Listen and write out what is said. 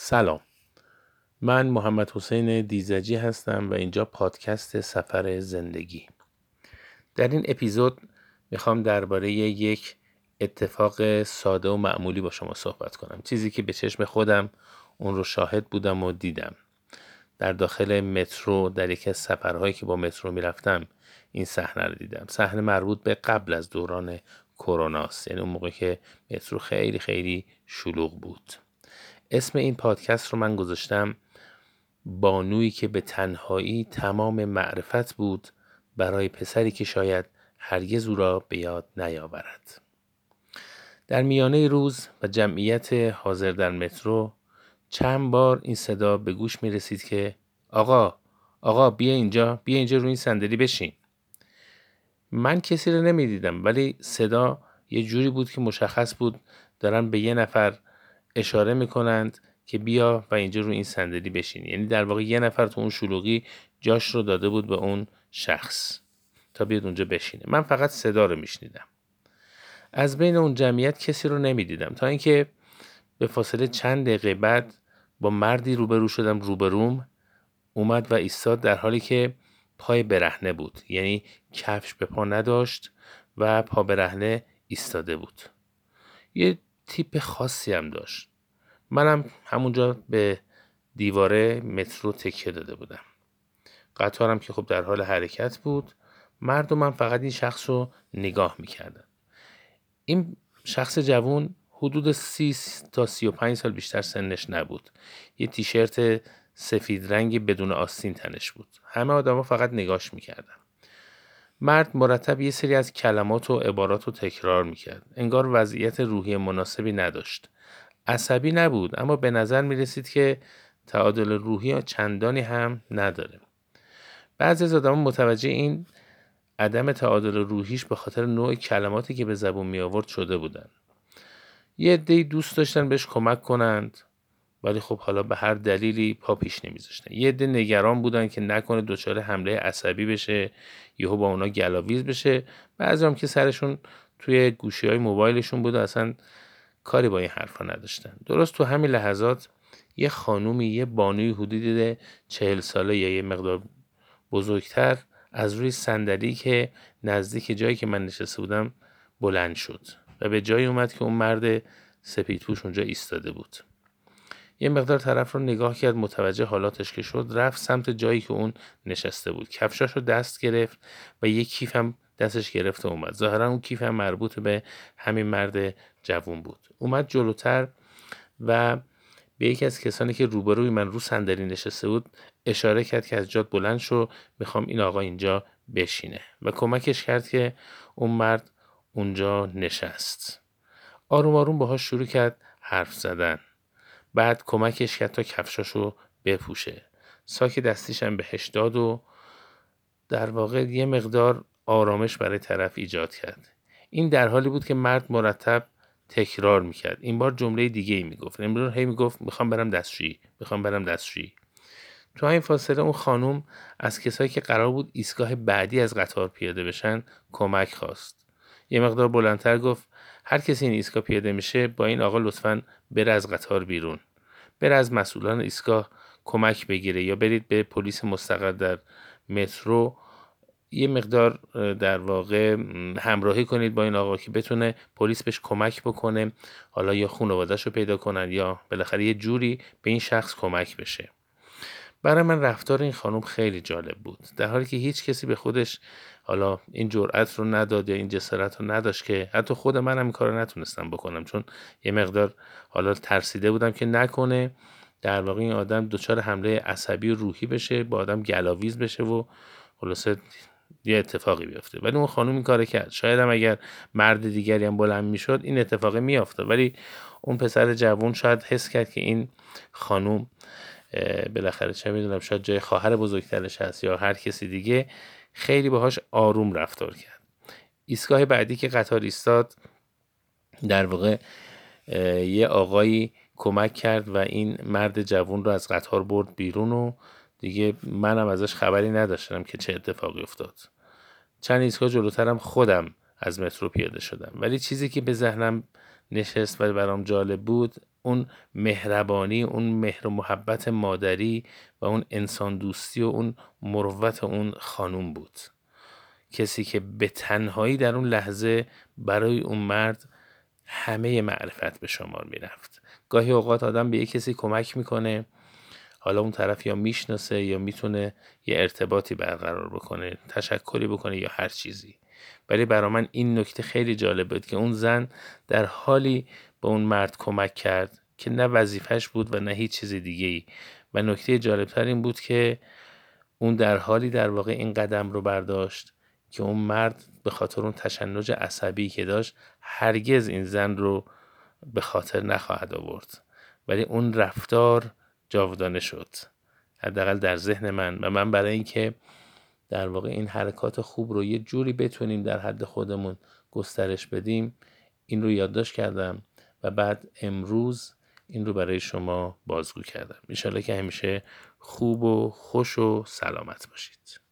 سلام. من محمد حسین دیزجی هستم و اینجا پادکست سفر زندگی. در این اپیزود می‌خوام درباره یک اتفاق ساده و معمولی با شما صحبت کنم. چیزی که به چشم خودم اون رو شاهد بودم و دیدم. در داخل مترو در یکی از سفرهایی که با مترو می‌رفتم این صحنه رو دیدم. صحنه مربوط به قبل از دوران کروناست یعنی اون موقع که مترو خیلی خیلی شلوغ بود. اسم این پادکست رو من گذاشتم بانویی که به تنهایی تمام معرفت بود برای پسری که شاید هرگز او را به یاد نیاورد. در میانه روز و جمعیت حاضر در مترو چند بار این صدا به گوش می رسید که آقا آقا بیا اینجا بیا اینجا روی این صندلی بشین. من کسی رو نمی‌دیدم ولی صدا یه جوری بود که مشخص بود دارن به یه نفر اشاره می‌کنند که بیا و اینجا رو این صندلی بشین. یعنی در واقع یه نفر تو اون شلوغی جاش رو داده بود به اون شخص. تا بیاد اونجا بشینه. من فقط صدا رو میشنیدم. از بین اون جمعیت کسی رو نمی‌دیدم. تا اینکه به فاصله چند دقیقه بعد با مردی روبرو شدم روبروم. اومد و ایستاد در حالی که پای برهنه بود. یعنی کفش به پا نداشت و پا برهنه ایستاده بود. یه تیپ خاصی هم داشت. منم همونجا به دیواره مترو تکیه داده بودم. قطارم که خب در حال حرکت بود مردمم فقط این شخص رو نگاه می‌کردن. این شخص جوون حدود سی تا سی و پنج سال بیشتر سنش نبود. یه تیشرت سفید رنگی بدون آستین تنش بود. همه آدما فقط نگاش می‌کردن. مرد مرتب یه سری از کلمات و عبارات رو تکرار می‌کرد. انگار وضعیت روحی مناسبی نداشت. عصبی نبود اما به نظر می رسید که تعادل روحی چندانی هم نداره. بعضی از آدمان متوجه این عدم تعادل روحیش به خاطر نوع کلماتی که به زبون می آورد شده بودن. یه عدهای دوست داشتن بهش کمک کنند. ولی خب حالا به هر دلیلی پا پیش نمیذاشتن. یه عده نگران بودن که نکنه دچار حمله عصبی بشه یهو با اونا گلاویز بشه. بعضی هم که سرشون توی گوشی های موبایلشون بود اصلا کاری با این حرفا نداشتن. درست تو همین لحظات یه خانومی یه بانوی حدود چهل ساله یا یه مقدار بزرگتر از روی صندلی که نزدیک جایی که من نشسته بودم بلند شد و به جایی اومد که اون مرد سپیدپوش اونجا ایستاده بود. یه مقدار طرف رو نگاه کرد متوجه حالاتش که شد رفت سمت جایی که اون نشسته بود. کفشاش رو دست گرفت و یه کیف هم دستش گرفته اومد. ظاهرا اون کیف هم مربوط به همین مرد جوون بود. اومد جلوتر و به یکی از کسانی که روبروی من رو صندلی نشسته بود اشاره کرد که از جاد بلند شو می‌خوام این آقا اینجا بشینه. و کمکش کرد که اون مرد اونجا نشست. آروم آروم باهاش شروع کرد حرف زدن. بعد کمکش کرد تا کفشاشو بپوشه. ساک هم بهش داد و در واقع یه مقدار آرامش برای طرف ایجاد کرد. این در حالی بود که مرد مرتب تکرار می‌کرد. این بار جمله دیگه ای می‌گفت. امروز هی می‌گفت می‌خوام برم دستشویی می‌خوام برم دستشویی. تو این فاصله اون خانوم از کسایی که قرار بود ایستگاه بعدی از قطار پیاده بشن کمک خواست. یه مقدار بلندتر گفت هر کسی این ایستگاه پیاده میشه با این آقا لطفا بره از قطار بیرون. بره از مسئولان ایستگاه کمک بگیره یا برید به پلیس مستقر در مترو. یه مقدار در واقع همراهی کنید با این آقا که بتونه پلیس بهش کمک بکنه. حالا یا خانوادهش رو پیدا کنن یا بالاخره یه جوری به این شخص کمک بشه. برای من رفتار این خانم خیلی جالب بود. در حالی که هیچ کسی به خودش حالا این جرأت رو نداد یا این جسارت رو نداشت که حتی خود منم این کار رو نتونستم بکنم. چون یه مقدار حالا ترسیده بودم که نکنه. در واقع این آدم دچار حمله عصبی و روحی بشه با آدم گلاویز بشه و خلاصه یه اتفاقی بیفته. ولی اون خانم این کار کرد. شاید هم اگر مرد دیگری هم بلند می‌شد این اتفاق میافته ولی اون پسر جوون شاید حس کرد که این خانم بالاخره چه می‌دونم شاید جای خواهر بزرگترش هست یا هر کسی دیگه خیلی باهاش آروم رفتار کرد. ایستگاه بعدی که قطار ایستاد در واقع یه آقایی کمک کرد و این مرد جوون رو از قطار برد بیرون و دیگه منم ازش خبری نداشتم که چه اتفاقی افتاد. چند ایستگاه جلوترم خودم از مترو پیاده شدم. ولی چیزی که به ذهنم نشست و برام جالب بود. اون مهربانی اون مهر و محبت مادری و اون انسان دوستی و اون مروت اون خانوم بود. کسی که به تنهایی در اون لحظه برای اون مرد همه معرفت به شمار می‌رفت. گاهی اوقات آدم به یه کسی کمک می‌کنه حالا اون طرف یا می‌شناسه یا می‌تونه یه ارتباطی برقرار بکنه تشکری بکنه یا هر چیزی. ولی برا من این نکته خیلی جالب بود که اون زن در حالی به اون مرد کمک کرد که نه وظیفش بود و نه هیچ چیز دیگه ای و نکته جالبتر این بود که اون در حالی در واقع این قدم رو برداشت که اون مرد به خاطر اون تشنج عصبی که داشت هرگز این زن رو به خاطر نخواهد آورد. ولی اون رفتار جاودانه شد. حداقل در ذهن من. و من برای اینکه در واقع این حرکات خوب رو یه جوری بتونیم در حد خودمون گسترش بدیم این رو یادداشت کردم و بعد امروز این رو برای شما بازگو کردم. انشالله که همیشه خوب و خوش و سلامت باشید.